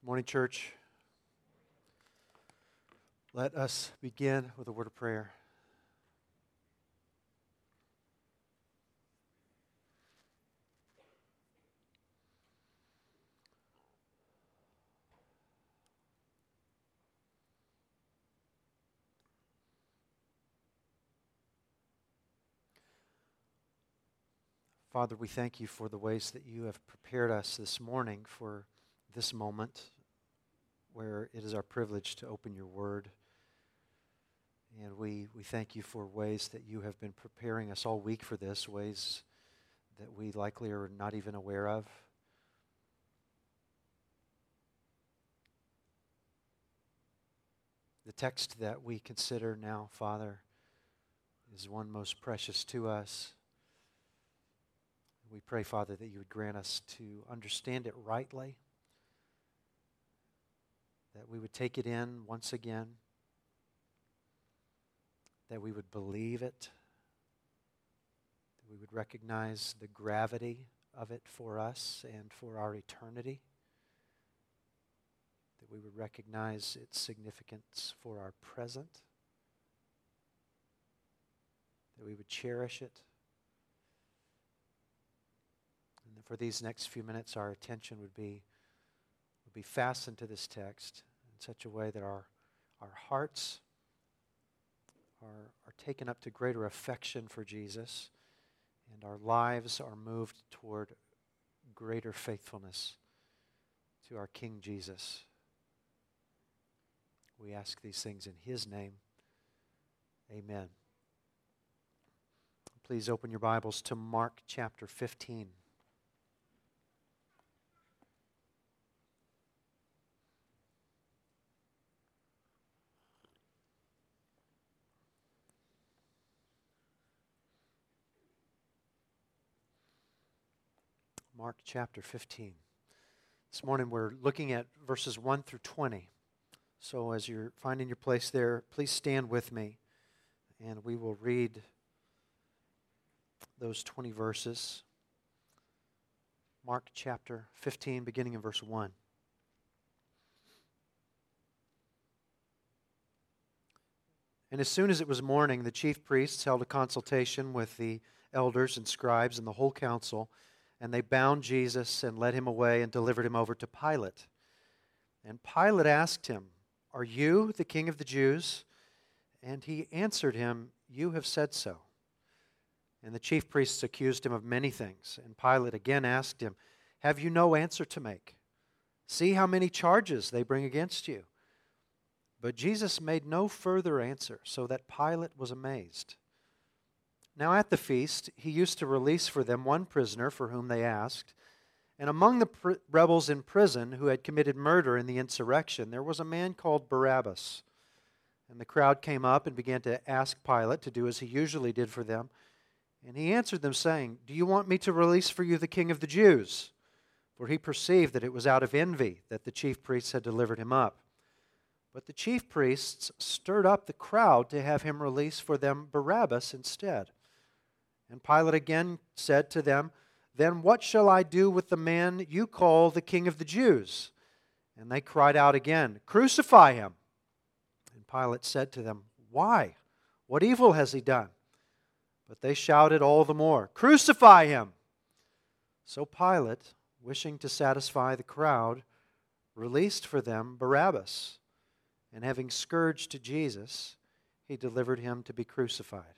Good morning, church. Let us begin with a word of prayer. Father, we thank you for the ways that you have prepared us this morning for this moment where it is our privilege to open your word. And we, we thank you for ways that you have been preparing us all week for this, ways that we likely are not even aware of. The text that we consider now, Father, is one most precious to us. We pray, Father, that you would grant us to understand it rightly that we would take it in once again, that we would believe it, that we would recognize the gravity of it for us and for our eternity, that we would recognize its significance for our present, that we would cherish it. And for these next few minutes, our attention would be, would be fastened to this text in such a way that our, our hearts are, are taken up to greater affection for Jesus and our lives are moved toward greater faithfulness to our King Jesus. We ask these things in His name. Amen. Please open your Bibles to Mark chapter 15. Mark chapter 15. This morning we're looking at verses 1 through 20. So as you're finding your place there, please stand with me and we will read those 20 verses. Mark chapter 15, beginning in verse 1. And as soon as it was morning, the chief priests held a consultation with the elders and scribes and the whole council and they bound Jesus and led him away and delivered him over to Pilate. And Pilate asked him, Are you the king of the Jews? And he answered him, You have said so. And the chief priests accused him of many things. And Pilate again asked him, Have you no answer to make? See how many charges they bring against you. But Jesus made no further answer, so that Pilate was amazed. Now, at the feast, he used to release for them one prisoner for whom they asked. And among the pr- rebels in prison who had committed murder in the insurrection, there was a man called Barabbas. And the crowd came up and began to ask Pilate to do as he usually did for them. And he answered them, saying, Do you want me to release for you the king of the Jews? For he perceived that it was out of envy that the chief priests had delivered him up. But the chief priests stirred up the crowd to have him release for them Barabbas instead. And Pilate again said to them, Then what shall I do with the man you call the king of the Jews? And they cried out again, Crucify him. And Pilate said to them, Why? What evil has he done? But they shouted all the more, Crucify him! So Pilate, wishing to satisfy the crowd, released for them Barabbas. And having scourged Jesus, he delivered him to be crucified.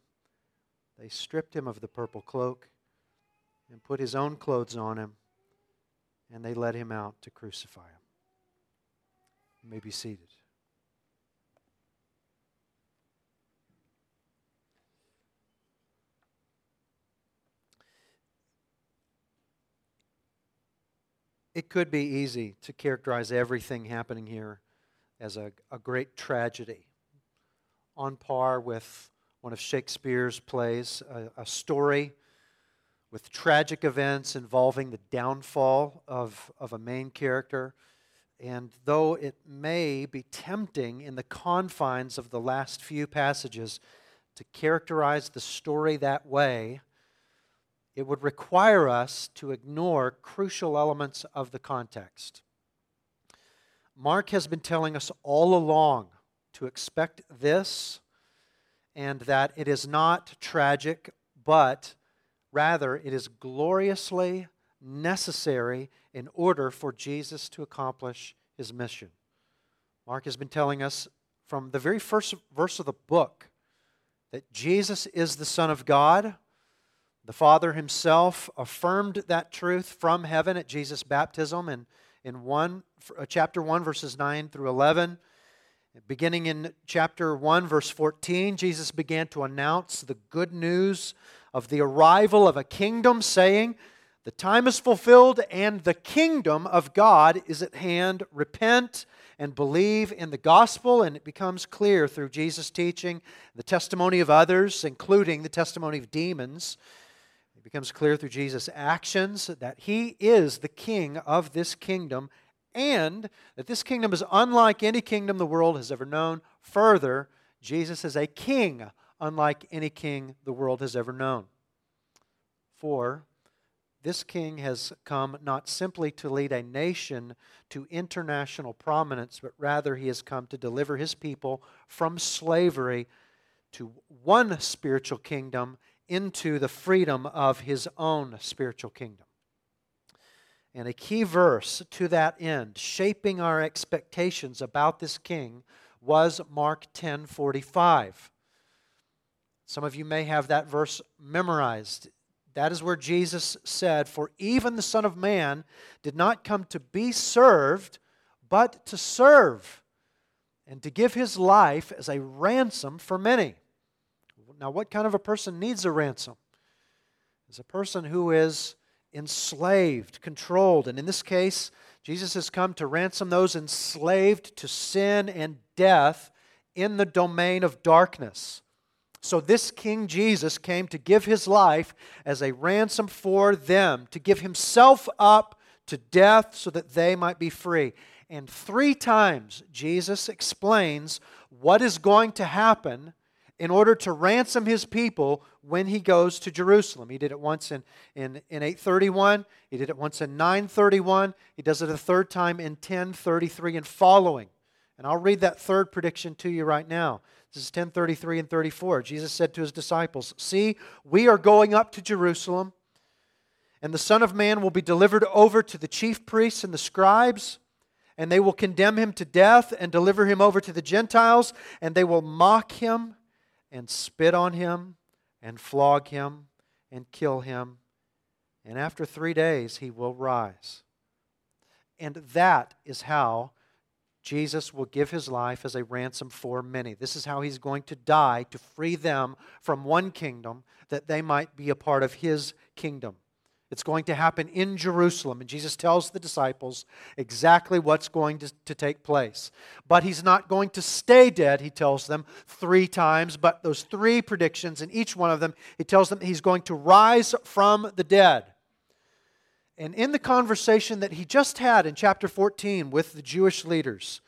they stripped him of the purple cloak and put his own clothes on him, and they led him out to crucify him. You may be seated. it could be easy to characterize everything happening here as a, a great tragedy, on par with one of Shakespeare's plays, a, a story with tragic events involving the downfall of, of a main character. And though it may be tempting in the confines of the last few passages to characterize the story that way, it would require us to ignore crucial elements of the context. Mark has been telling us all along to expect this and that it is not tragic, but rather it is gloriously necessary in order for Jesus to accomplish his mission. Mark has been telling us from the very first verse of the book that Jesus is the Son of God the Father himself affirmed that truth from heaven at Jesus' baptism in, in one, uh, chapter 1, verses 9 through 11. Beginning in chapter 1, verse 14, Jesus began to announce the good news of the arrival of a kingdom, saying, The time is fulfilled and the kingdom of God is at hand. Repent and believe in the gospel. And it becomes clear through Jesus' teaching, the testimony of others, including the testimony of demons it becomes clear through Jesus' actions that he is the king of this kingdom and that this kingdom is unlike any kingdom the world has ever known. Further, Jesus is a king unlike any king the world has ever known. For this king has come not simply to lead a nation to international prominence, but rather he has come to deliver his people from slavery to one spiritual kingdom into the freedom of his own spiritual kingdom. And a key verse to that end, shaping our expectations about this king, was Mark 10:45. Some of you may have that verse memorized. That is where Jesus said, "For even the Son of Man did not come to be served, but to serve, and to give his life as a ransom for many." Now, what kind of a person needs a ransom? Is a person who is enslaved, controlled. And in this case, Jesus has come to ransom those enslaved to sin and death in the domain of darkness. So, this King Jesus came to give his life as a ransom for them, to give himself up to death so that they might be free. And three times Jesus explains what is going to happen in order to ransom his people when he goes to Jerusalem. He did it once in, in, in 831, he did it once in 931, he does it a third time in 1033 and following. And I'll read that third prediction to you right now. This is 1033 and 34. Jesus said to his disciples, See, we are going up to Jerusalem, and the Son of Man will be delivered over to the chief priests and the scribes and they will condemn him to death and deliver him over to the Gentiles, and they will mock him and spit on him and flog him and kill him. And after three days, he will rise. And that is how Jesus will give his life as a ransom for many. This is how he's going to die to free them from one kingdom that they might be a part of his kingdom. It's going to happen in Jerusalem. And Jesus tells the disciples exactly what's going to, to, take place. But he's not going to stay dead, he tells them three times. But those three predictions, in each one of them, he tells them he's going to rise from the dead. And in the conversation that he just had in chapter 14 with the Jewish leaders,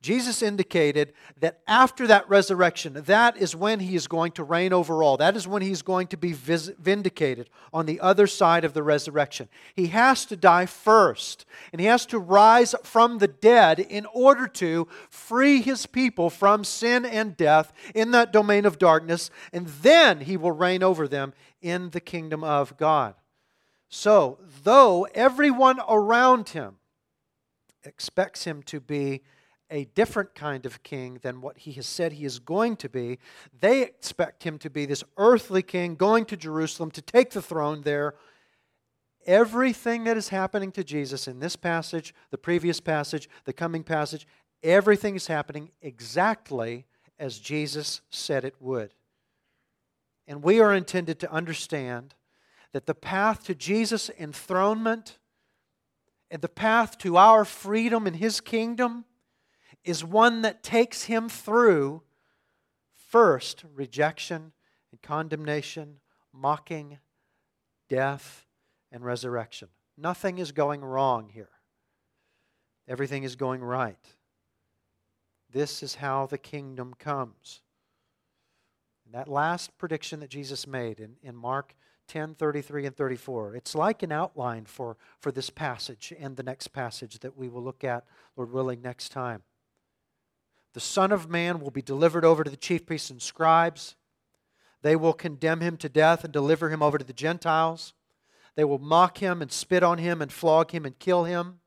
Jesus indicated that after that resurrection, that is when he is going to reign over all. That is when he's going to be vindicated on the other side of the resurrection. He has to die first, and he has to rise from the dead in order to free his people from sin and death in that domain of darkness, and then he will reign over them in the kingdom of God. So, though everyone around him expects him to be a different kind of king than what he has said he is going to be. They expect him to be this earthly king going to Jerusalem to take the throne there. Everything that is happening to Jesus in this passage, the previous passage, the coming passage, everything is happening exactly as Jesus said it would. And we are intended to understand that the path to Jesus' enthronement and the path to our freedom in His kingdom is one that takes Him through first rejection and condemnation, mocking, death, and resurrection. Nothing is going wrong here. Everything is going right. This is how the kingdom comes. And that last prediction that Jesus made in, in Mark 10 33 and 34, it's like an outline for, for this passage and the next passage that we will look at, Lord willing, next time. The Son of Man will be delivered over to the chief priests and scribes. They will condemn him to death and deliver him over to the Gentiles. They will mock him and spit on him and flog him and kill him.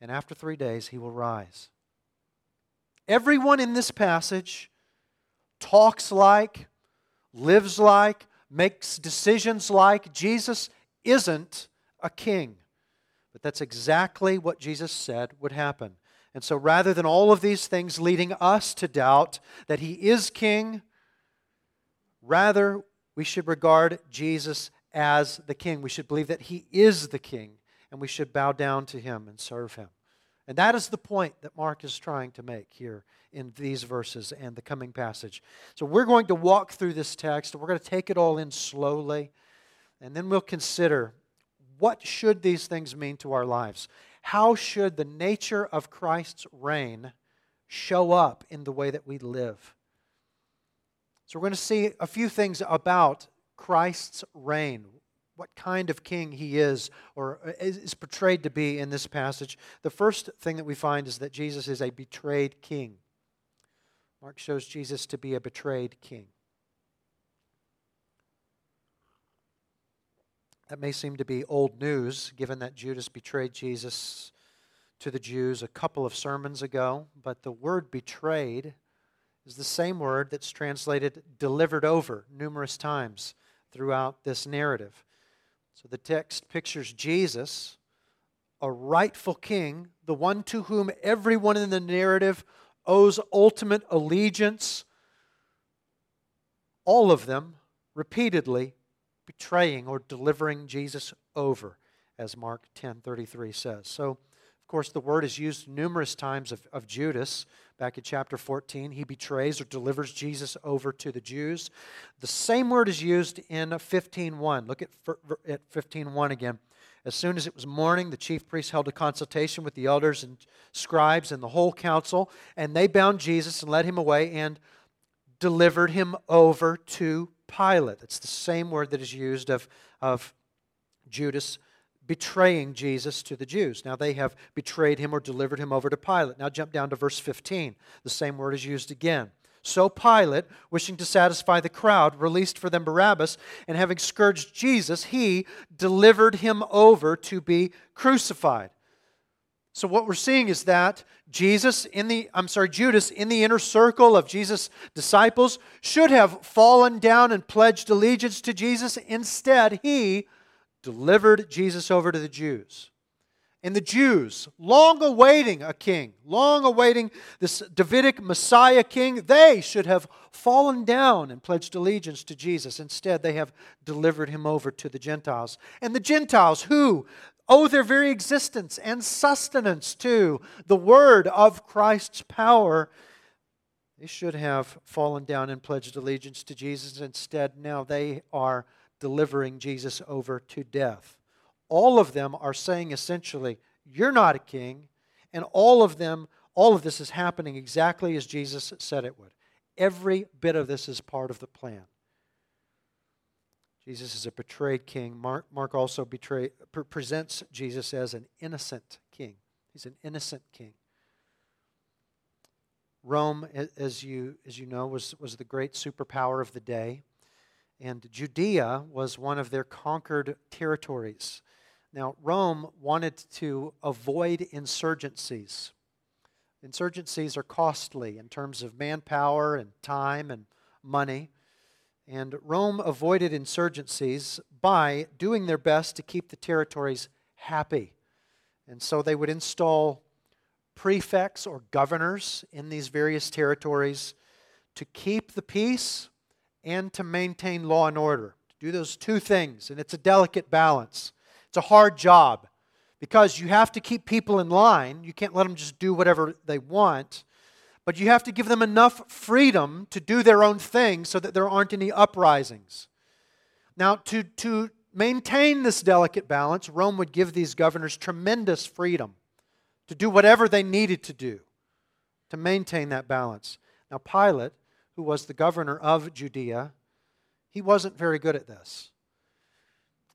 And after three days, he will rise. Everyone in this passage talks like, lives like, makes decisions like Jesus isn't a king. But that's exactly what Jesus said would happen. And so rather than all of these things leading us to doubt that he is king, rather we should regard Jesus as the king. We should believe that he is the king, and we should bow down to him and serve him. And that is the point that Mark is trying to make here in these verses and the coming passage. So we're going to walk through this text, and we're going to take it all in slowly, and then we'll consider what should these things mean to our lives? How should the nature of Christ's reign show up in the way that we live? So we're going to see a few things about Christ's reign, what kind of king he is or uh, is portrayed to be in this passage. The first thing that we find is that Jesus is a betrayed king. Mark shows Jesus to be a betrayed king. That may seem to be old news, given that Judas betrayed Jesus to the Jews a couple of sermons ago, but the word betrayed is the same word that's translated delivered over numerous times throughout this narrative. So the text pictures Jesus, a rightful king, the one to whom everyone in the narrative owes ultimate allegiance, all of them repeatedly betraying or delivering Jesus over, as Mark 10:33 says. So, of course, the word is used numerous times of, of Judas. Back in chapter 14, he betrays or delivers Jesus over to the Jews. The same word is used in 15.1. Look at, at 15.1 again. As soon as it was morning, the chief priests held a consultation with the elders and scribes and the whole council, and they bound Jesus and led him away and delivered him over to Pilate. It's the same word that is used of, of Judas betraying Jesus to the Jews. Now they have betrayed him or delivered him over to Pilate. Now jump down to verse 15. The same word is used again. So Pilate, wishing to satisfy the crowd, released for them Barabbas, and having scourged Jesus, he delivered him over to be crucified. So what we're seeing is that Jesus in the I'm sorry Judas in the inner circle of Jesus disciples should have fallen down and pledged allegiance to Jesus instead he delivered Jesus over to the Jews. And the Jews, long awaiting a king, long awaiting this Davidic Messiah king, they should have fallen down and pledged allegiance to Jesus. Instead, they have delivered him over to the Gentiles. And the Gentiles, who owe their very existence and sustenance to the word of Christ's power, they should have fallen down and pledged allegiance to Jesus. Instead, now they are delivering Jesus over to death. All of them are saying essentially, You're not a king. And all of them, all of this is happening exactly as Jesus said it would. Every bit of this is part of the plan. Jesus is a betrayed king. Mark, Mark also betray, pre- presents Jesus as an innocent king. He's an innocent king. Rome, as you, as you know, was, was the great superpower of the day. And Judea was one of their conquered territories. Now, Rome wanted to avoid insurgencies. Insurgencies are costly in terms of manpower and time and money. And Rome avoided insurgencies by doing their best to keep the territories happy. And so they would install prefects or governors in these various territories to keep the peace and to maintain law and order. To do those two things, and it's a delicate balance. It's a hard job because you have to keep people in line. You can't let them just do whatever they want, but you have to give them enough freedom to do their own thing so that there aren't any uprisings. Now, to, to maintain this delicate balance, Rome would give these governors tremendous freedom to do whatever they needed to do to maintain that balance. Now, Pilate, who was the governor of Judea, he wasn't very good at this.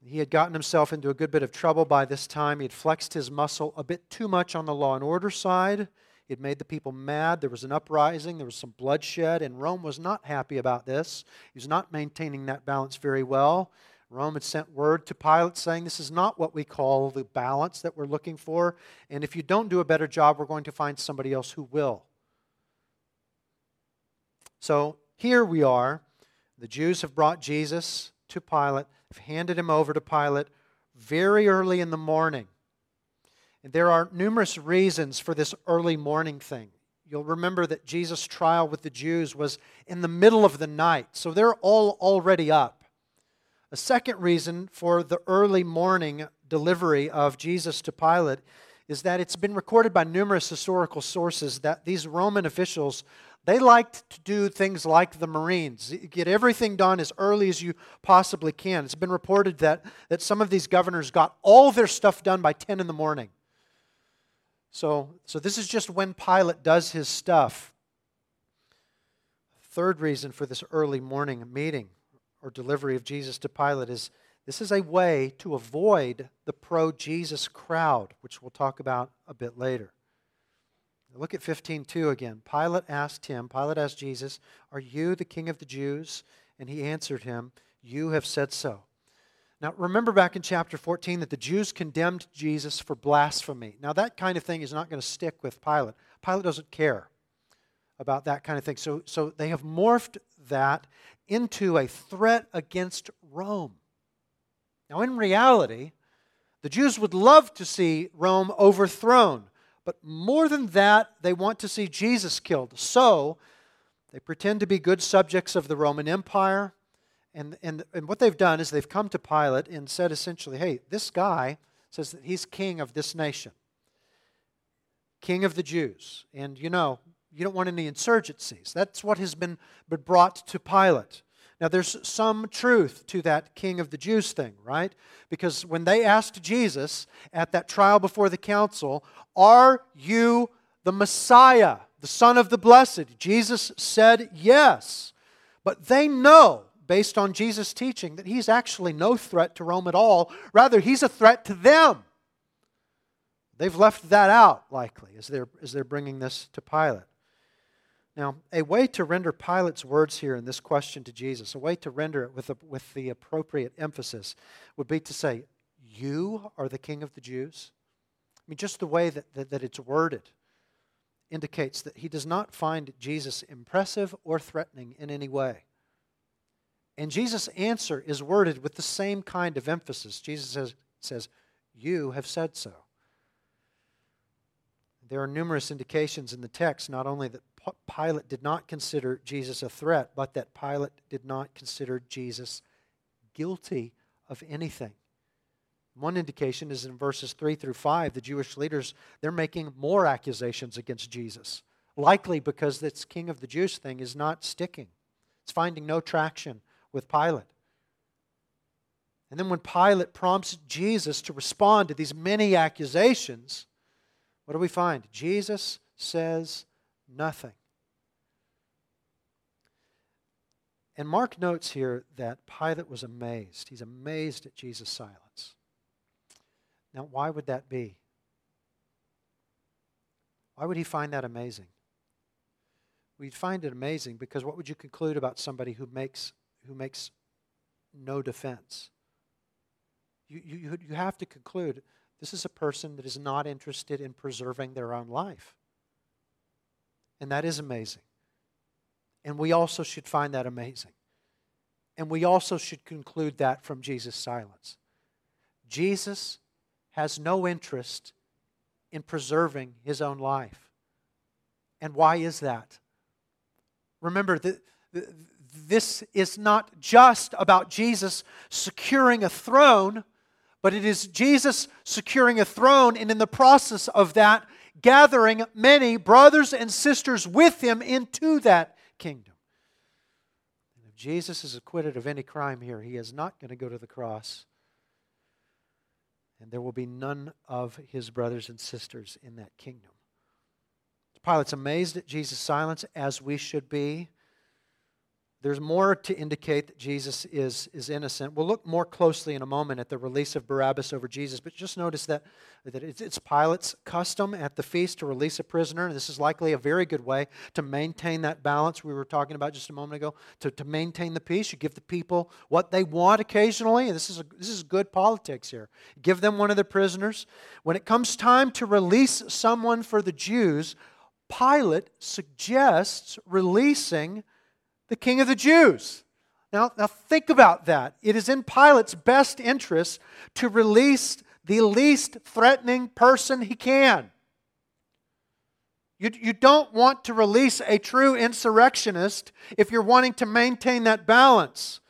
He had gotten himself into a good bit of trouble by this time. He had flexed his muscle a bit too much on the law and order side. Had made the people mad. There was an uprising. There was some bloodshed, and Rome was not happy about this. He was not maintaining that balance very well. Rome had sent word to Pilate saying, This is not what we call the balance that we're looking for, and if you don't do a better job, we're going to find somebody else who will. So here we are. The Jews have brought Jesus to Pilate, have handed him over to Pilate very early in the morning. There are numerous reasons for this early morning thing. You'll remember that Jesus' trial with the Jews was in the middle of the night, so they're all already up. A second reason for the early morning delivery of Jesus to Pilate is that it's been recorded by numerous historical sources that these Roman officials they liked to do things like the Marines, get everything done as early as you possibly can. It's been reported that, that some of these governors got all their stuff done by 10 in the morning. So, so this is just when Pilate does his stuff. Third reason for this early morning meeting or delivery of Jesus to Pilate is this is a way to avoid the pro Jesus crowd, which we'll talk about a bit later. Look at 15:2 again. Pilate asked him, Pilate asked Jesus, "Are you the king of the Jews?" And he answered him, "You have said so." Now, remember back in chapter 14 that the Jews condemned Jesus for blasphemy. Now, that kind of thing is not going to stick with Pilate. Pilate doesn't care about that kind of thing. So, so they have morphed that into a threat against Rome. Now, in reality, the Jews would love to see Rome overthrown. But more than that, they want to see Jesus killed. So they pretend to be good subjects of the Roman Empire. And, and, and what they've done is they've come to Pilate and said essentially, hey, this guy says that he's king of this nation, king of the Jews. And you know, you don't want any insurgencies. That's what has been, been brought to Pilate. Now, there's some truth to that king of the Jews thing, right? Because when they asked Jesus at that trial before the council, Are you the Messiah, the Son of the Blessed? Jesus said yes. But they know, based on Jesus' teaching, that he's actually no threat to Rome at all. Rather, he's a threat to them. They've left that out, likely, as they're, as they're bringing this to Pilate. Now, a way to render Pilate's words here in this question to Jesus, a way to render it with, a, with the appropriate emphasis, would be to say, You are the king of the Jews. I mean, just the way that, that, that it's worded indicates that he does not find Jesus impressive or threatening in any way. And Jesus' answer is worded with the same kind of emphasis. Jesus says, says You have said so. There are numerous indications in the text, not only that Pilate did not consider Jesus a threat, but that Pilate did not consider Jesus guilty of anything. One indication is in verses 3 through 5, the Jewish leaders, they're making more accusations against Jesus, likely because this king of the Jews thing is not sticking. It's finding no traction with Pilate. And then when Pilate prompts Jesus to respond to these many accusations, what do we find? Jesus says nothing. And Mark notes here that Pilate was amazed. He's amazed at Jesus' silence. Now, why would that be? Why would he find that amazing? We'd find it amazing because what would you conclude about somebody who makes, who makes no defense? You, you, you have to conclude this is a person that is not interested in preserving their own life. And that is amazing. And we also should find that amazing. And we also should conclude that from Jesus' silence. Jesus has no interest in preserving his own life. And why is that? Remember, that this is not just about Jesus securing a throne, but it is Jesus securing a throne, and in the process of that, gathering many brothers and sisters with him into that kingdom. If Jesus is acquitted of any crime here, he is not going to go to the cross. And there will be none of his brothers and sisters in that kingdom. Pilate's amazed at Jesus' silence, as we should be. There's more to indicate that Jesus is, is innocent. We'll look more closely in a moment at the release of Barabbas over Jesus, but just notice that, that it's, it's Pilate's custom at the feast to release a prisoner. This is likely a very good way to maintain that balance we were talking about just a moment ago. To, to maintain the peace, you give the people what they want occasionally. This is, a, this is good politics here. Give them one of the prisoners. When it comes time to release someone for the Jews, Pilate suggests releasing the king of the Jews. Now, now think about that. It is in Pilate's best interest to release the least threatening person he can. You, you don't want to release a true insurrectionist if you're wanting to maintain that balance.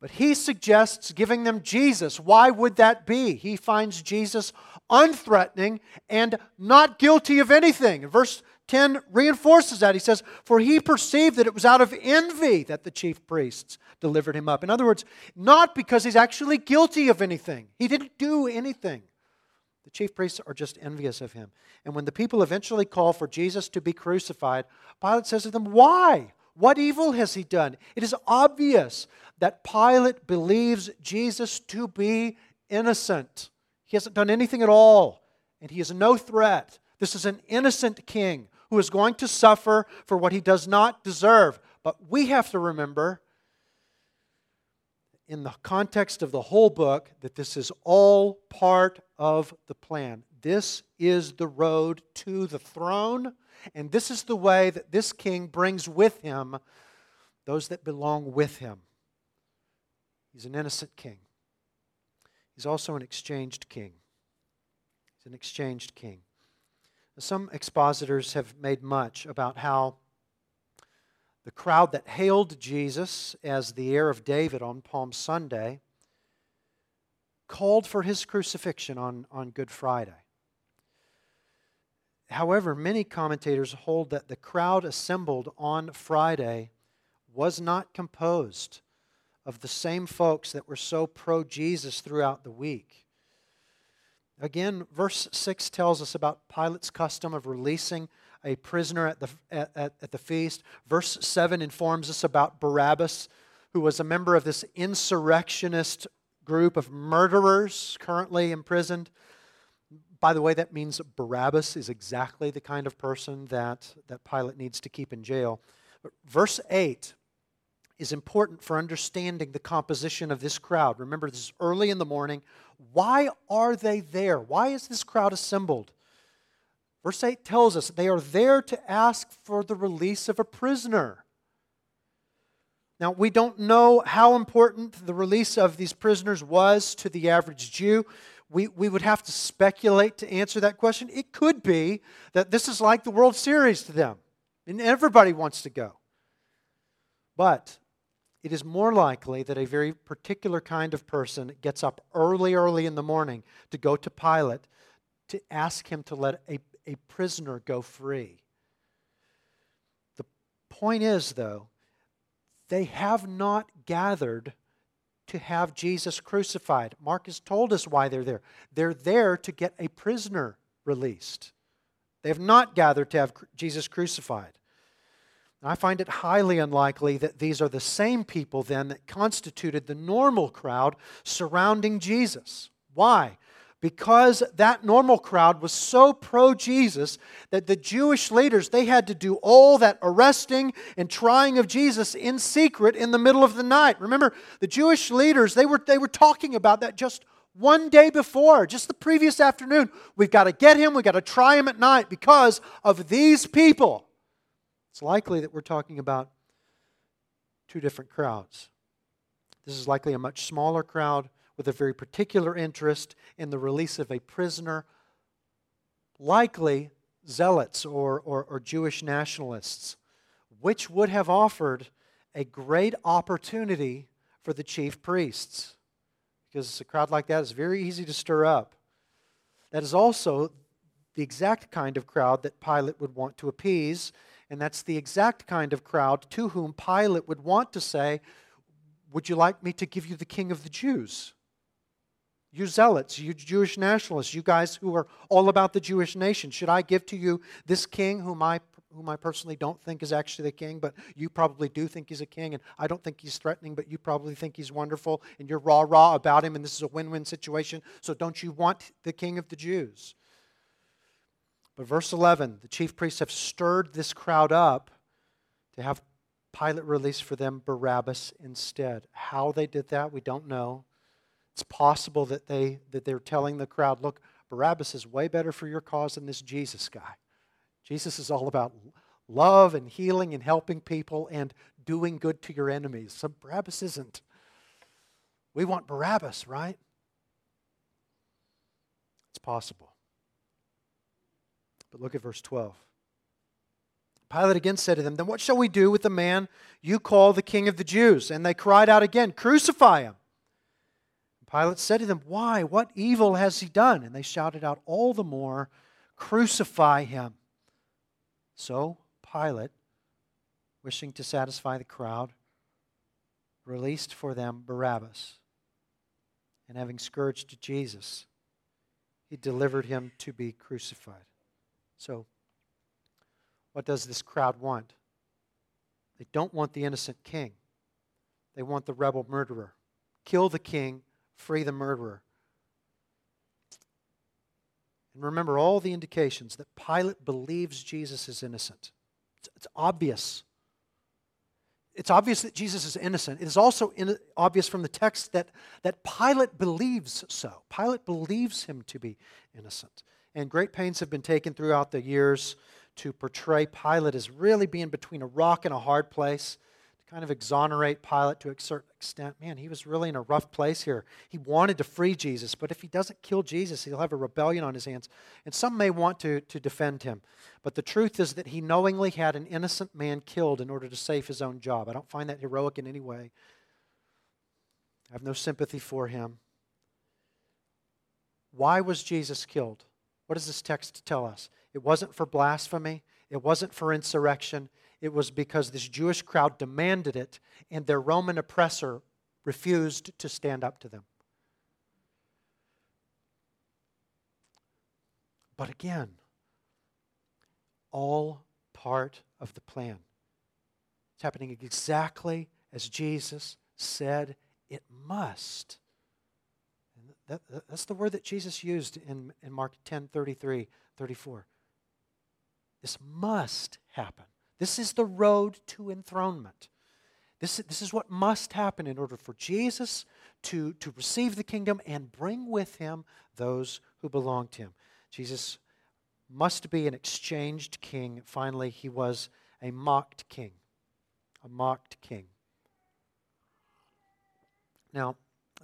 But he suggests giving them Jesus. Why would that be? He finds Jesus unthreatening and not guilty of anything. Verse 10 reinforces that. He says, For he perceived that it was out of envy that the chief priests delivered him up. In other words, not because he's actually guilty of anything, he didn't do anything. The chief priests are just envious of him. And when the people eventually call for Jesus to be crucified, Pilate says to them, Why? What evil has he done? It is obvious that Pilate believes Jesus to be innocent. He hasn't done anything at all, and he is no threat. This is an innocent king who is going to suffer for what he does not deserve. But we have to remember, in the context of the whole book, that this is all part of the plan. This is the road to the throne, and this is the way that this king brings with him those that belong with him. He's an innocent king. He's also an exchanged king. He's an exchanged king. Some expositors have made much about how the crowd that hailed Jesus as the heir of David on Palm Sunday called for his crucifixion on, on Good Friday. However, many commentators hold that the crowd assembled on Friday was not composed of the same folks that were so pro Jesus throughout the week. Again, verse 6 tells us about Pilate's custom of releasing a prisoner at the, at, at, the feast. Verse 7 informs us about Barabbas, who was a member of this insurrectionist group of murderers currently imprisoned. By the way, that means Barabbas is exactly the kind of person that, that Pilate needs to keep in jail. Verse 8 is important for understanding the composition of this crowd. Remember, this is early in the morning. Why are they there? Why is this crowd assembled? Verse 8 tells us they are there to ask for the release of a prisoner. Now, we don't know how important the release of these prisoners was to the average Jew. We, we would have to speculate to answer that question. It could be that this is like the World Series to them, and everybody wants to go. But it is more likely that a very particular kind of person gets up early, early in the morning to go to Pilate to ask him to let a, a prisoner go free. The point is, though, they have not gathered to have Jesus crucified. Mark has told us why they're there. They're there to get a prisoner released. They have not gathered to have Jesus crucified. I find it highly unlikely that these are the same people then that constituted the normal crowd surrounding Jesus. Why? Because that normal crowd was so pro Jesus that the Jewish leaders they had to do all that arresting and trying of Jesus in secret in the middle of the night. Remember, the Jewish leaders they were they were talking about that just one day before, just the previous afternoon. We've got to get him, we've got to try him at night because of these people. It's likely that we're talking about two different crowds. This is likely a much smaller crowd with a very particular interest in the release of a prisoner, likely zealots or, or, or Jewish nationalists, which would have offered a great opportunity for the chief priests. because a crowd like that is very easy to stir up. That is also the exact kind of crowd that Pilate would want to appease, and that's the exact kind of crowd to whom Pilate would want to say, Would you like me to give you the king of the Jews? You zealots, you Jewish nationalists, you guys who are all about the Jewish nation, should I give to you this king whom I whom I personally don't think is actually the king, but you probably do think he's a king, and I don't think he's threatening, but you probably think he's wonderful, and you're rah rah about him, and this is a win win situation. So don't you want the king of the Jews? But verse 11 the chief priests have stirred this crowd up to have Pilate release for them Barabbas instead. How they did that, we don't know. It's possible that, they, that they're telling the crowd, look, Barabbas is way better for your cause than this Jesus guy. Jesus is all about love and healing and helping people and doing good to your enemies. So Barabbas isn't. We want Barabbas, right? It's possible. But look at verse 12. Pilate again said to them, Then what shall we do with the man you call the king of the Jews? And they cried out again, Crucify him. Pilate said to them, Why? What evil has he done? And they shouted out all the more, Crucify him. So Pilate, wishing to satisfy the crowd, released for them Barabbas. And having scourged Jesus, he delivered him to be crucified. So, what does this crowd want? They don't want the innocent king, they want the rebel murderer. Kill the king, free the murderer. And remember all the indications that Pilate believes Jesus is innocent. It's, it's obvious. It's obvious that Jesus is innocent. It is also in, obvious from the text that, that Pilate believes so. Pilate believes him to be innocent. And great pains have been taken throughout the years to portray Pilate as really being between a rock and a hard place to kind of exonerate Pilate to a certain extent. Man, he was really in a rough place here. He wanted to free Jesus, but if he doesn't kill Jesus, he'll have a rebellion on his hands. And some may want to, to defend him. But the truth is that he knowingly had an innocent man killed in order to save his own job. I don't find that heroic in any way. I have no sympathy for him. Why was Jesus killed? What does this text tell us? It wasn't for blasphemy, it wasn't for insurrection, it was because this Jewish crowd demanded it, and their Roman oppressor refused to stand up to them. But again, all part of the plan. It's happening exactly as Jesus said it must. That, that's the word that Jesus used in, in Mark 10 33, 34. This must happen. This is the road to enthronement. This, this is what must happen in order for Jesus to, to receive the kingdom and bring with him those who belong to him. Jesus must be an exchanged king. Finally, he was a mocked king. A mocked king. Now,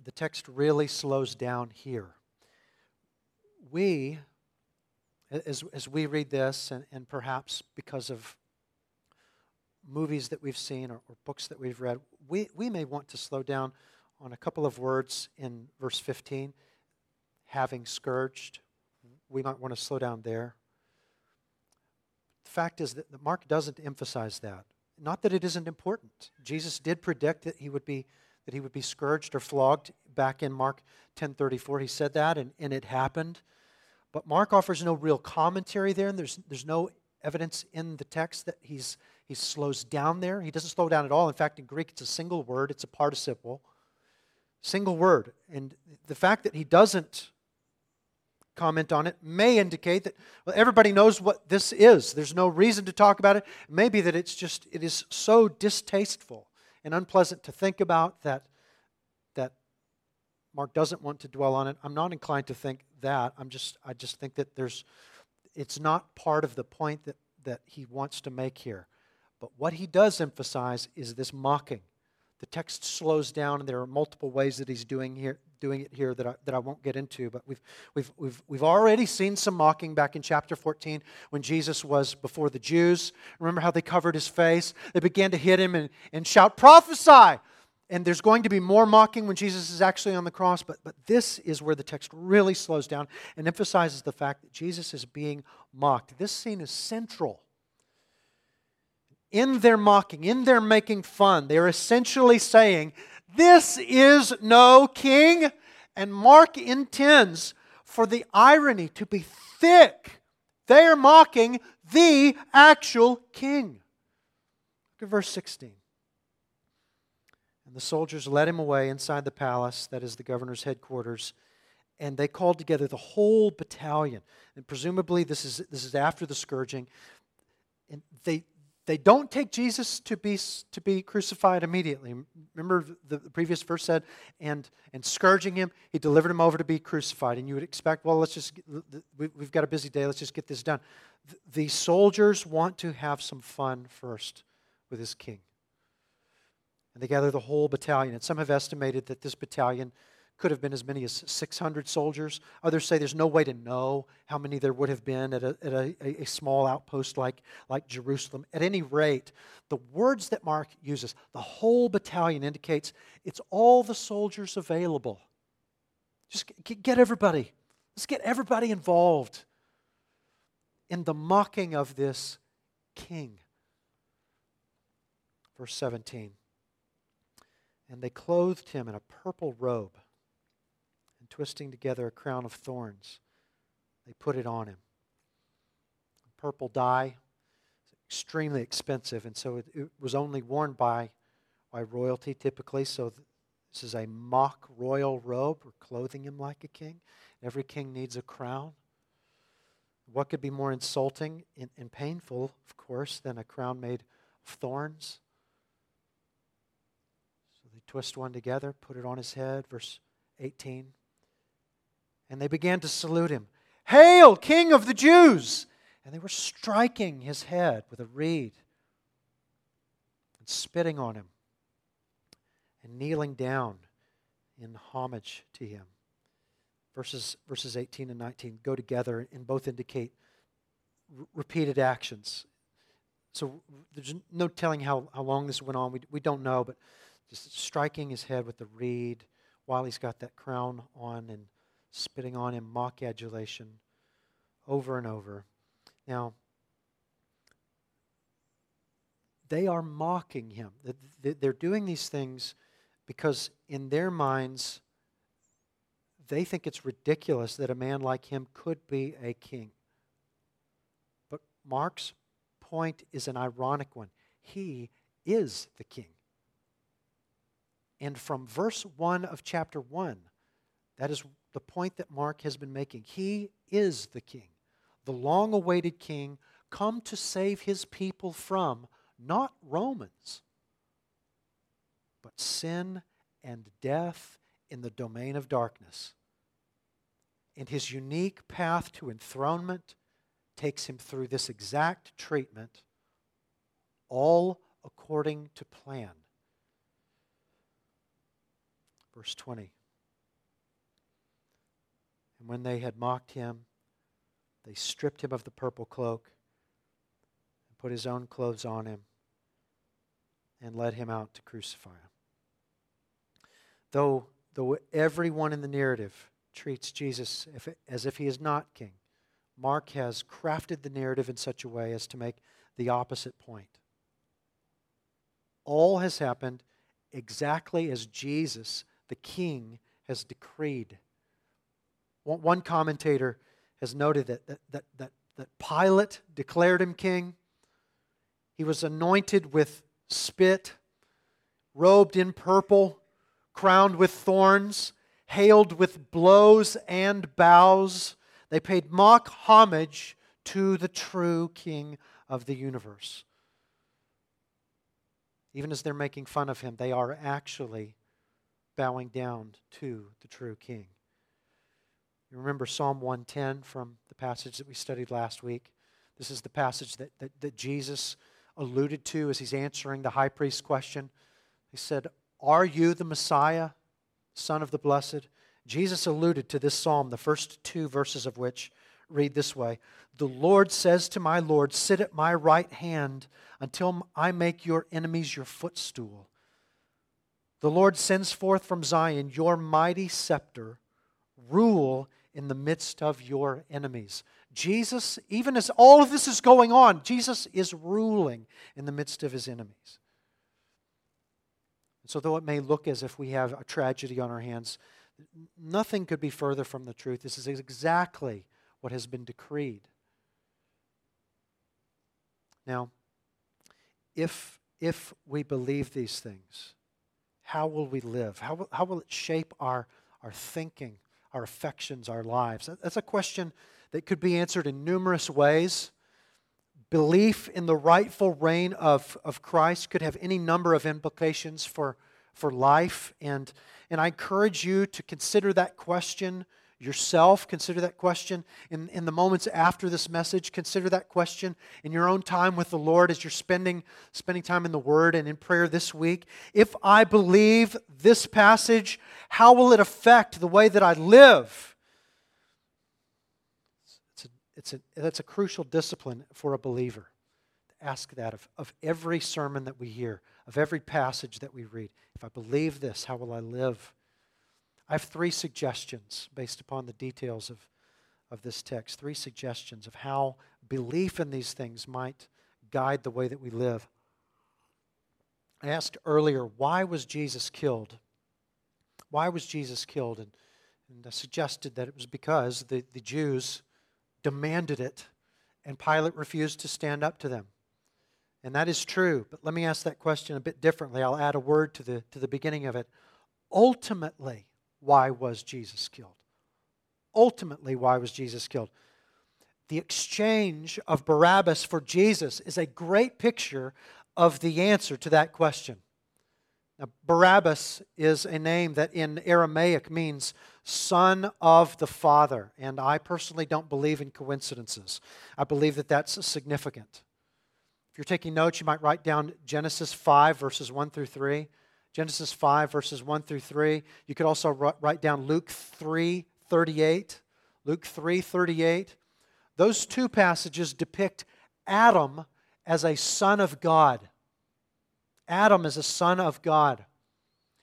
the text really slows down here. We, as, as we read this, and, and perhaps because of movies that we've seen or, or, books that we've read, we, we may want to slow down on a couple of words in verse 15. Having scourged, we might want to slow down there. The fact is that Mark doesn't emphasize that. Not that it isn't important. Jesus did predict that he would be that he would be scourged or flogged back in Mark 10:34. He said that and, and it happened. But Mark offers no real commentary there, and there's, there's no evidence in the text that he's he slows down there. He doesn't slow down at all. In fact, in Greek, it's a single word, it's a participle. Single word. And the fact that he doesn't comment on it may indicate that well, everybody knows what this is. There's no reason to talk about it. Maybe that it's just, it is so distasteful and unpleasant to think about that, that Mark doesn't want to dwell on it. I'm not inclined to think that. I'm just, I just think that there's, it's not part of the point that, that he wants to make here. But what he does emphasize is this mocking. The text slows down, and there are multiple ways that he's doing here, doing it here that I, that I won't get into. But we've, we've, we've, we've already seen some mocking back in chapter 14 when Jesus was before the Jews. Remember how they covered his face? They began to hit him and, and shout, Prophesy! and there's going to be more mocking when Jesus is actually on the cross, but, but this is where the text really slows down and emphasizes the fact that Jesus is being mocked. This scene is central. In their mocking, in their making fun, they're essentially saying, This is no king. And Mark intends for the irony to be thick. They are mocking the actual king. Look at verse 16. And the soldiers led him away inside the palace, that is the governor's headquarters, and they called together the whole battalion. And presumably, this is, this is after the scourging. And they, they don't take Jesus to be, to be crucified immediately. Remember, the, the previous verse said, and, and scourging him, he delivered him over to be crucified. And you would expect, well, let's just, we've got a busy day, let's just get this done. The soldiers want to have some fun first with his king. And they gather the whole battalion. And some have estimated that this battalion could have been as many as 600 soldiers. Others say there's no way to know how many there would have been at a, at a, a, small outpost like, like Jerusalem. At any rate, the words that Mark uses, the whole battalion, indicates it's all the soldiers available. Just get everybody. Let's get everybody involved in the mocking of this king. Verse 17. And they clothed him in a purple robe, and twisting together a crown of thorns, they put it on him. Purple dye extremely expensive, and so it, it was only worn by, by royalty typically. So this is a mock royal robe. We're clothing him like a king. Every king needs a crown. What could be more insulting and, and painful, of course, than a crown made of thorns? So they twist one together, put it on his head. Verse 18. And they began to salute him Hail, King of the Jews! And they were striking his head with a reed and spitting on him and kneeling down in homage to him. Verses, verses 18 and 19 go together and both indicate r- repeated actions. So there's no telling how, how long this went on. We, we don't know, but just striking his head with the reed while he's got that crown on and spitting on him mock adulation over and over. Now, they are mocking him. They're doing these things because, in their minds, they think it's ridiculous that a man like him could be a king. But Mark's point is an ironic one. He is the king. And from verse 1 of chapter 1, that is the point that Mark has been making. He is the king, the long awaited king, come to save his people from not Romans, but sin and death in the domain of darkness. And his unique path to enthronement takes him through this exact treatment, all according to plan. Verse 20. When they had mocked him, they stripped him of the purple cloak and put his own clothes on him and led him out to crucify him. Though, though everyone in the narrative treats Jesus as if he is not king, Mark has crafted the narrative in such a way as to make the opposite point. All has happened exactly as Jesus the king has decreed. One commentator has noted that, that, that, that, that Pilate declared him king. He was anointed with spit, robed in purple, crowned with thorns, hailed with blows and bows. They paid mock homage to the true king of the universe. Even as they're making fun of him, they are actually bowing down to the true King. You remember Psalm 110 from the passage that we studied last week? This is the passage that, that, that Jesus alluded to as he's answering the high priest's question. He said, Are you the Messiah, Son of the Blessed? Jesus alluded to this psalm, the first two verses of which read this way The Lord says to my Lord, Sit at my right hand until I make your enemies your footstool. The Lord sends forth from Zion your mighty scepter, rule midst of your enemies. Jesus, even as all of this is going on, Jesus is ruling in the midst of his enemies. So, though it may look as if we have a tragedy on our hands, nothing could be further from the truth. This is exactly what has been decreed. Now, if, if we believe these things, how will we live? How will, how will it shape our, our thinking, our affections, our lives? That's a question that could be answered in numerous ways. Belief in the rightful reign of, of Christ could have any number of implications for, for life. And, and I encourage you to consider that question yourself. Consider that question in, in the moments after this message. Consider that question in your own time with the Lord as you're spending, spending time in the Word and in prayer this week. If I believe this passage, how will it affect the way that I live? It's a, it's a, that's a crucial discipline for a believer. Ask that of, of every sermon that we hear, of every passage that we read. If I believe this, how will I live? I have three suggestions based upon the details of, of this text. Three suggestions of how belief in these things might guide the way that we live. I asked earlier, why was Jesus killed? Why was Jesus killed? And, and I suggested that it was because the, the Jews demanded it, and Pilate refused to stand up to them. And that is true, but let me ask that question a bit differently. I'll add a word to the, to the beginning of it. Ultimately, why was Jesus killed? Ultimately, why was Jesus killed? The exchange of Barabbas for Jesus is a great picture of the answer to that question. Now, Barabbas is a name that in Aramaic means son of the Father, and I personally don't believe in coincidences. I believe that that's significant. If you're taking notes, you might write down Genesis 5, verses 1 through 3. Genesis 5, verses 1 through 3. You could also write down Luke 3, 38. Luke 3, 38. Those two passages depict Adam as a son of God. Adam is a son of God.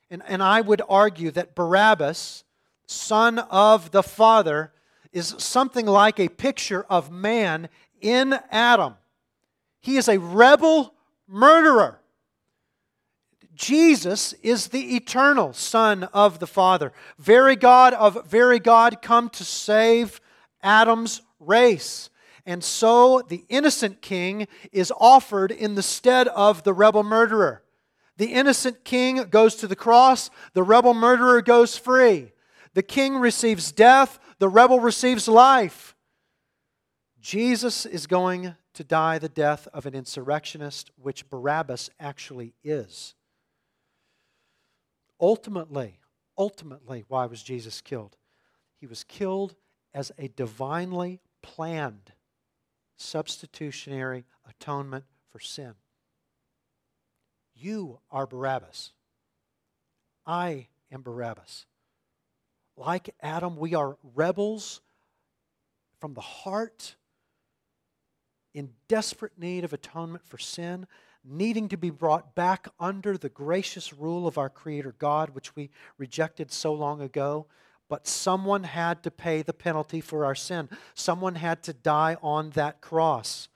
And, and I would argue that Barabbas, son of the Father, is something like a picture of man in Adam. He is a rebel murderer. Jesus is the eternal Son of the Father. Very God of very God come to save Adam's race. And so the innocent king is offered in the stead of the rebel murderer. The innocent king goes to the cross, the rebel murderer goes free. The king receives death, the rebel receives life. Jesus is going to die the death of an insurrectionist, which Barabbas actually is. Ultimately, ultimately, why was Jesus killed? He was killed as a divinely planned substitutionary atonement for sin. You are Barabbas. I am Barabbas. Like Adam, we are rebels from the heart in desperate need of atonement for sin needing to be brought back under the gracious rule of our Creator God, which we rejected so long ago. But someone had to pay the penalty for our sin. Someone had to die on that cross.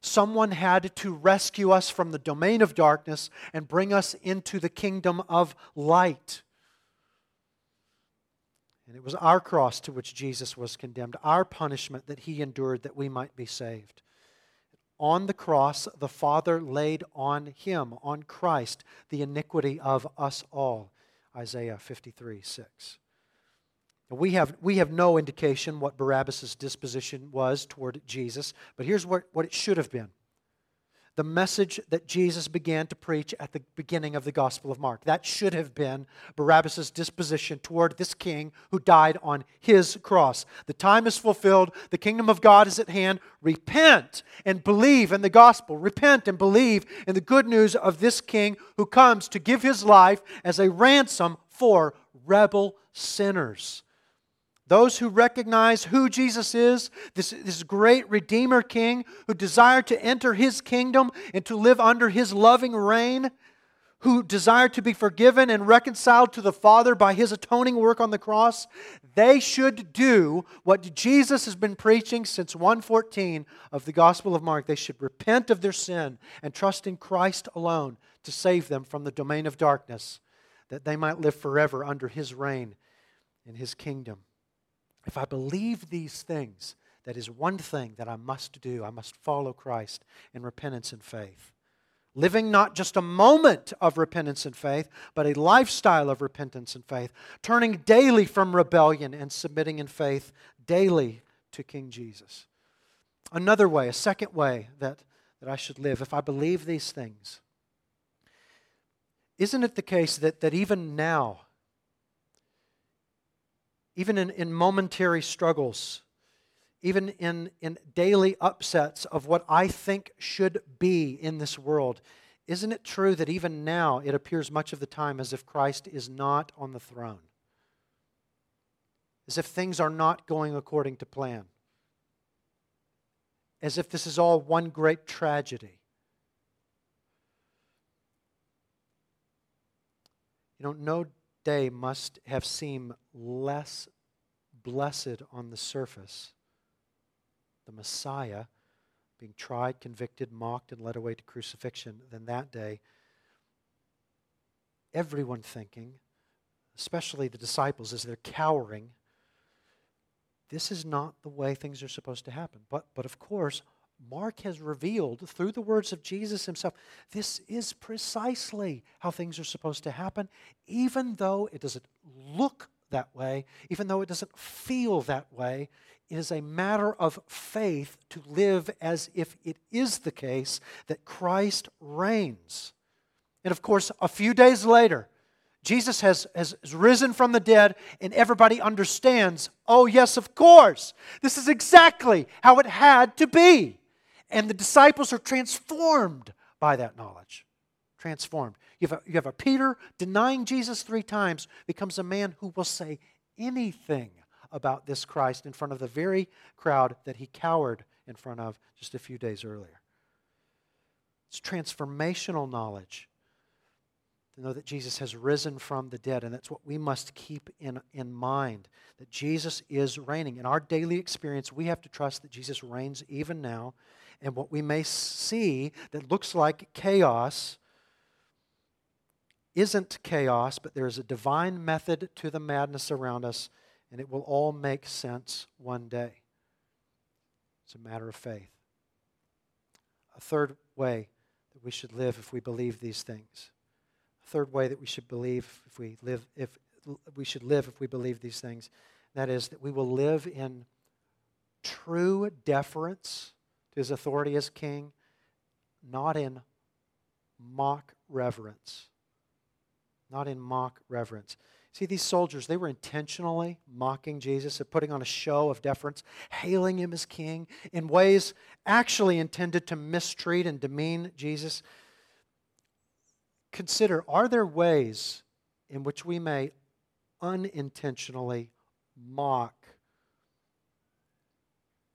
Someone had to rescue us from the domain of darkness and bring us into the kingdom of light. And it was our cross to which Jesus was condemned, our punishment that he endured that we might be saved on the cross, the Father laid on him, on Christ, the iniquity of us all. Isaiah 53 6. We have, we have no indication what Barabbas' disposition was toward Jesus, but here's what, what it should have been the message that Jesus began to preach at the beginning of the Gospel of Mark. That should have been Barabbas' disposition toward this king who died on his cross. The time is fulfilled, the kingdom of God is at hand. Repent and believe in the gospel. Repent and believe in the good news of this king who comes to give his life as a ransom for rebel sinners. Those who recognize who Jesus is, this, this great Redeemer King who desire to enter his kingdom and to live under his loving reign, who desire to be forgiven and reconciled to the Father by his atoning work on the cross, they should do what Jesus has been preaching since 114 of the Gospel of Mark. They should repent of their sin and trust in Christ alone to save them from the domain of darkness, that they might live forever under his reign in his kingdom. If I believe these things, that is one thing that I must do. I must follow Christ in repentance and faith living not just a moment of repentance and faith, but a lifestyle of repentance and faith, turning daily from rebellion and submitting in faith daily to King Jesus. Another way, a second way that, that I should live, if I believe these things, isn't it the case that, that even now, even in, in momentary struggles, even in, in daily upsets of what I think should be in this world, isn't it true that even now it appears much of the time as if Christ is not on the throne? As if things are not going according to plan? As if this is all one great tragedy? You know, no day must have seemed less blessed on the surface the Messiah, being tried, convicted, mocked, and led away to crucifixion, than that day, everyone thinking, especially the disciples as they're cowering, this is not the way things are supposed to happen. But, but of course, Mark has revealed through the words of Jesus himself, this is precisely how things are supposed to happen, even though it doesn't look that way, even though it doesn't feel that way, it is a matter of faith to live as if it is the case that Christ reigns. And of course, a few days later, Jesus has, has risen from the dead, and everybody understands oh, yes, of course. This is exactly how it had to be. And the disciples are transformed by that knowledge. Transformed. You have, a, you have a Peter denying Jesus three times, becomes a man who will say anything about this Christ in front of the very crowd that he cowered in front of just a few days earlier. It's transformational knowledge to know that Jesus has risen from the dead, and that's what we must keep in, in mind that Jesus is reigning. In our daily experience, we have to trust that Jesus reigns even now, and what we may see that looks like chaos isn't chaos, but there is a divine method to the madness around us and it will all make sense one day. It's a matter of faith. A third way that we should live if we believe these things. A third way that we should believe if we live if we should live if we believe these things. That is that we will live in true deference to his authority as king, not in mock reverence. Not in mock reverence. See, these soldiers, they were intentionally mocking Jesus and putting on a show of deference, hailing him as king in ways actually intended to mistreat and demean Jesus. Consider are there ways in which we may unintentionally mock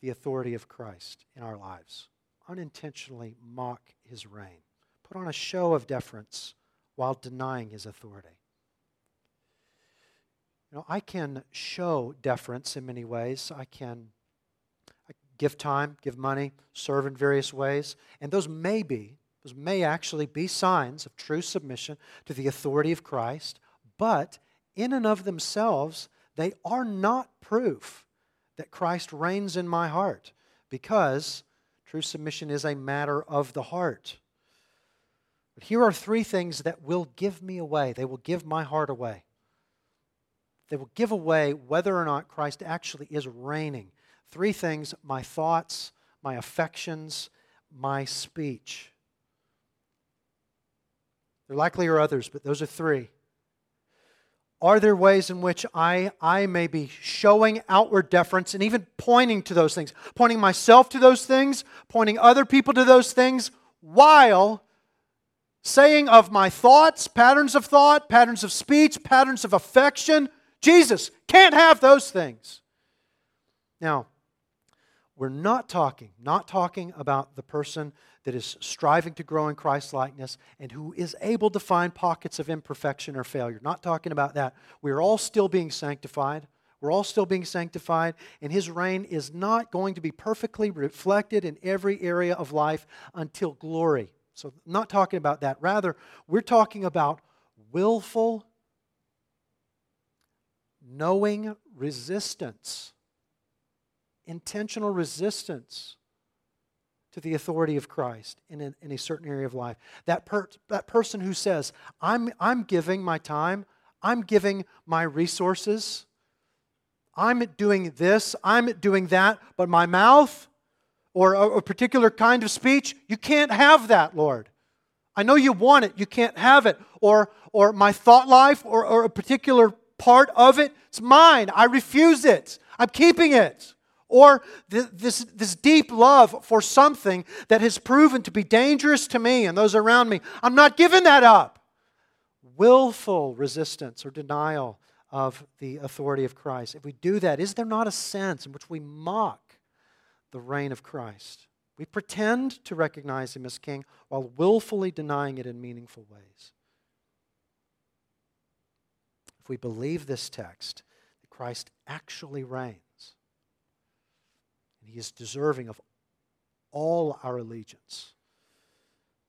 the authority of Christ in our lives? Unintentionally mock his reign, put on a show of deference while denying his authority. You know, I can show deference in many ways. I can give time, give money, serve in various ways, and those may be, those may actually be signs of true submission to the authority of Christ, but in and of themselves, they are not proof that Christ reigns in my heart because true submission is a matter of the heart. But here are three things that will give me away. They will give my heart away. They will give away whether or not Christ actually is reigning. Three things my thoughts, my affections, my speech. There likely are others, but those are three. Are there ways in which I, I may be showing outward deference and even pointing to those things, pointing myself to those things, pointing other people to those things, while saying of my thoughts, patterns of thought, patterns of speech, patterns of affection, Jesus can't have those things. Now, we're not talking, not talking about the person that is striving to grow in Christ likeness and who is able to find pockets of imperfection or failure. Not talking about that. We're all still being sanctified. We're all still being sanctified, and his reign is not going to be perfectly reflected in every area of life until glory. So, not talking about that. Rather, we're talking about willful, knowing resistance, intentional resistance to the authority of Christ in a, in a certain area of life. That, per, that person who says, I'm, I'm giving my time, I'm giving my resources, I'm doing this, I'm doing that, but my mouth or a, a particular kind of speech, you can't have that, Lord. I know you want it, you can't have it. Or, or my thought life or, or a particular part of it, it's mine. I refuse it. I'm keeping it. Or this, this deep love for something that has proven to be dangerous to me and those around me, I'm not giving that up. Willful resistance or denial of the authority of Christ. If we do that, is there not a sense in which we mock the reign of Christ? We pretend to recognize him as king while willfully denying it in meaningful ways. If we believe this text, that Christ actually reigns, he is deserving of all our allegiance,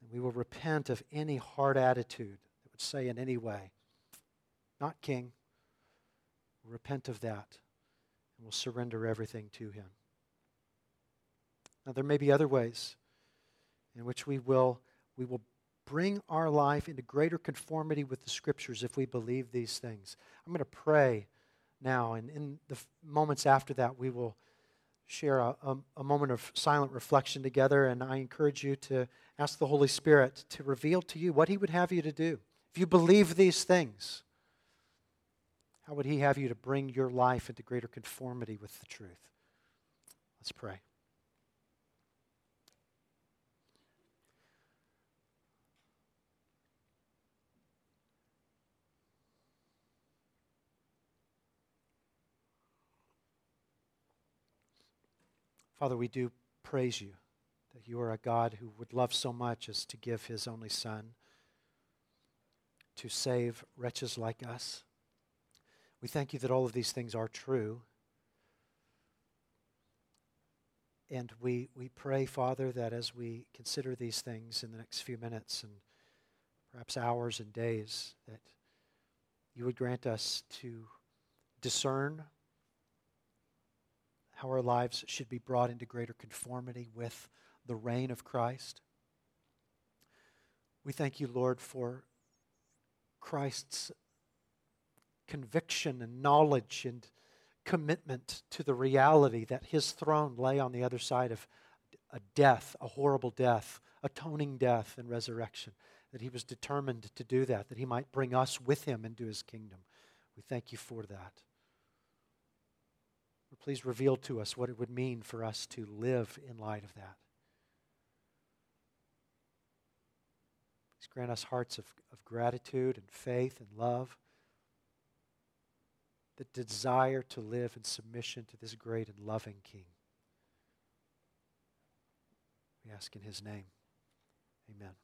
and we will repent of any hard attitude that would say in any way, not king, We'll repent of that and we'll surrender everything to Him. Now, there may be other ways in which we will, we will bring our life into greater conformity with the Scriptures if we believe these things. I'm going to pray now, and in the moments after that, we will share a, a, a, moment of silent reflection together, and I encourage you to ask the Holy Spirit to reveal to you what He would have you to do. If you believe these things, how would He have you to bring your life into greater conformity with the truth? Let's pray. Father, we do praise you that you are a God who would love so much as to give his only Son to save wretches like us. We thank you that all of these things are true. And we, we pray, Father, that as we consider these things in the next few minutes and perhaps hours and days, that you would grant us to discern how our lives should be brought into greater conformity with the reign of Christ. We thank you, Lord, for Christ's conviction and knowledge and commitment to the reality that his throne lay on the other side of a death, a horrible death, atoning death and resurrection. That he was determined to do that, that he might bring us with him into his kingdom. We thank you for that. Please reveal to us what it would mean for us to live in light of that. Please grant us hearts of, of gratitude and faith and love the desire to live in submission to this great and loving King. We ask in his name. Amen.